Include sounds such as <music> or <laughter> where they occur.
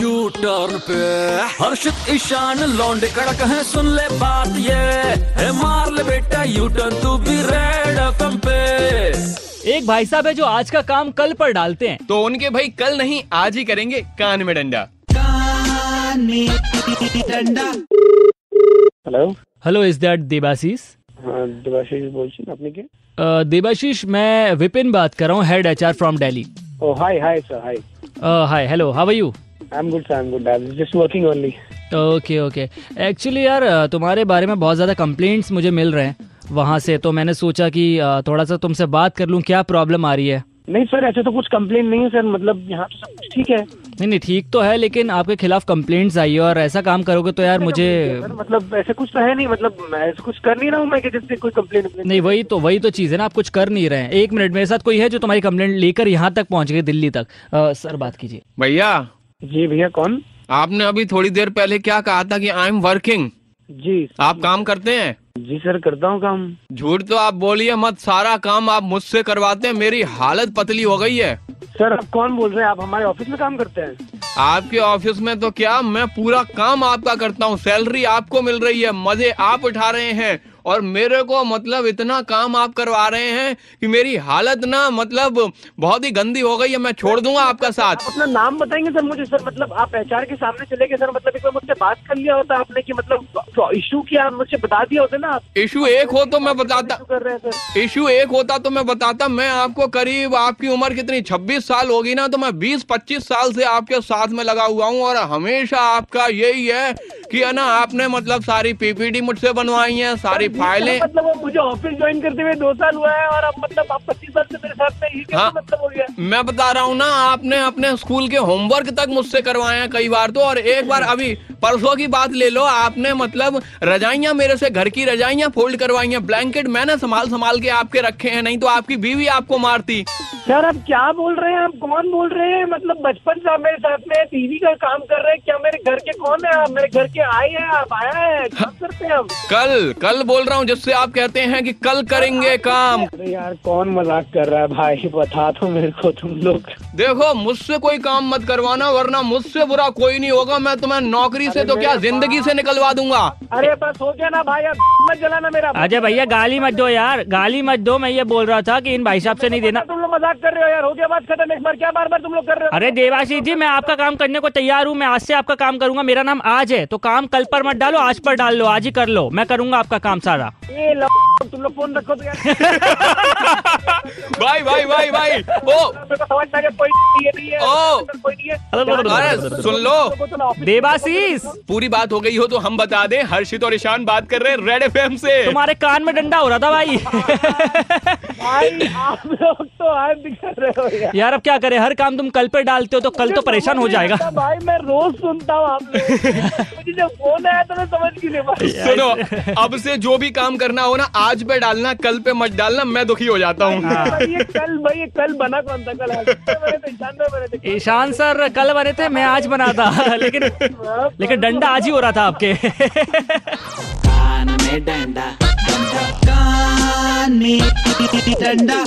U turn पे। हर्षित ईशान लौंडे कड़क है सुन ले बात ये। है मार ले बेटा यू टर्न तू भी रेड एफएम पे। एक भाई साहब है जो आज का काम कल पर डालते हैं। तो उनके भाई कल नहीं आज ही करेंगे कान में डंडा। कान में डंडा। Hello hello is that Debashish Devashish बोल आपने क्या? देवाशीष मैं विपिन बात कर रहा हूँ head H R from Delhi hi hi sir hi hi hello how are you I am good sir I am good I am just working only okay okay actually यार तुम्हारे बारे में बहुत ज़्यादा कंप्लेंट्स मुझे मिल रहे हैं वहाँ से तो मैंने सोचा कि थोड़ा सा तुमसे बात कर लूँ क्या प्रॉब्लम आ रही है? नहीं सर ऐसे तो कुछ कंप्लेन नहीं है सर मतलब यहाँ तो सब कुछ ठीक है। नहीं नहीं ठीक तो है लेकिन आपके खिलाफ कंप्लेंट्स आई है और ऐसा काम करोगे तो यार मुझे सर मतलब ऐसे कुछ तो है नहीं मतलब मैं कुछ कर नहीं रहा हूँ मैं कि जिससे कोई कंप्लेन नहीं वही तो वही तो चीज़ है ना आप कुछ कर नहीं रहे हैं। एक मिनट मेरे साथ कोई है जो तुम्हारी कंप्लेंट लेकर यहाँ तक पहुँच गए दिल्ली तक? सर बात कीजिए। भैया जी भैया कौन? आपने अभी थोड़ी देर पहले क्या कहा था कि आई एम वर्किंग जी। आप काम करते हैं? जी सर करता हूँ काम। झूठ तो आप बोलिए मत सारा काम आप मुझसे करवाते हैं मेरी हालत पतली हो गई है। सर आप कौन बोल रहे हैं? आप हमारे ऑफ़िस में काम करते हैं? आपके ऑफ़िस में तो क्या मैं पूरा काम आपका करता हूँ सैलरी आपको मिल रही है मज़े आप उठा रहे हैं। और मेरे को मतलब इतना काम आप करवा रहे हैं कि मेरी हालत ना मतलब बहुत ही गंदी हो गई है मैं छोड़ दूँगा आपका साथ। अपना नाम बताएँगे सर मुझे सर मतलब आप एचआर के सामने चले गए सर मतलब एक बार मुझसे बात कर लिया होता आपने कि मतलब इशू किया मुझसे बता दिया होता ना आप। इशू एक हो तो मैं बताता। issue कर रहे हैं सर। इशू एक होता तो मैं बताता मैं आपको करीब आपकी उम्र कितनी 26 साल होगी ना तो मैं 20-25 साल से आपके साथ में लगा हुआ हूँ और हमेशा आपका यही है कि है ना आपने मतलब सारी पीपीडी मुझसे बनवाई है सारी फाइलें मतलब वो मुझे ऑफ़िस ज्वाइन करते हुए दो साल हुआ है और अब मतलब आप पच्चीस साल से मेरे साथ में ही हाँ। मतलब हो गया मैं बता रहा हूँ ना आपने अपने स्कूल के होमवर्क तक मुझसे करवाया कई बार तो और एक बार अभी परसों की बात ले लो आपने मतलब रजाइयाँ मेरे से घर की रजाइयाँ फोल्ड करवाई हैं ब्लैंकेट मैंने संभाल संभाल के आपके रखे हैं नहीं तो आपकी बीवी आपको मारती सर आप क्या बोल रहे हैं? आप कौन बोल रहे हैं? मतलब बचपन से आप मेरे साथ में टीवी का काम कर रहे हैं। क्या मेरे घर के कौन है आप? मेरे घर के आए हैं आप? आया है? काम करते हैं हम कल कल बोल रहा हूँ जिससे आप कहते हैं कि कल करेंगे काम। अरे यार कौन मज़ाक कर रहा है भाई? बता दो मेरे को तुम लोग। देखो मुझसे कोई काम मत करवाना वरना मुझसे बुरा कोई नहीं होगा। मैं तुम्हें नौकरी से तो क्या ज़िंदगी से निकलवा दूँगा? अरे बस हो गया ना भाई अब मत जलाना मेरा। अजय भैया गाली मत दो यार। गाली मत दो मैं ये बोल रहा था कि इन भाई साहब से नहीं देना। मज़ाक कर रहे हो यार? हो गया बात खत्म? एक बार क्या बार बार तुम लोग कर रहे हो? अरे देवाशीष जी मैं आपका काम करने को तैयार हूँ। मैं आज से आपका काम करूँगा। मेरा नाम आज है। तो काम कल पर मत डालो आज पर डाल लो। आज ही कर लो। मैं करूँगा आपका काम सारा। ये लो तुम लोग फ़ोन रखो तो यार। भाई भाई भाई भाई ओ। समझ में है है। सुन लो। तो देवाशीष! पूरी बात हो गई हो तो हम बता दें। हर्षित और ईशान बात कर रहे हैं रेड एफ़ से। तुम्हारे कान में डंडा हो रहा था भाई। <laughs> भाई <laughs> आप लोग तो आज दिखा रहे हो यार। यार अब क्या करें? हर काम तुम कल पे डालते हो तो कल तो परेशान हो जाएगा। भाई मैं रोज सुनता हूँ आप <laughs> मुझे जब फ़ोन आया तो मैं समझ क्यों नहीं पाई सुनो <laughs> अब से जो भी काम करना हो ना आज पे डालना कल पे मत डालना मैं दुखी हो जाता हूँ। ये कल भाई कल बना कौन था कल? बने ईशान सर कल बने थे मैं आज बना था। लेकिन लेकिन डंडा आज ही हो रहा था आपके। कान में डंडा। डंडा कान में डंडा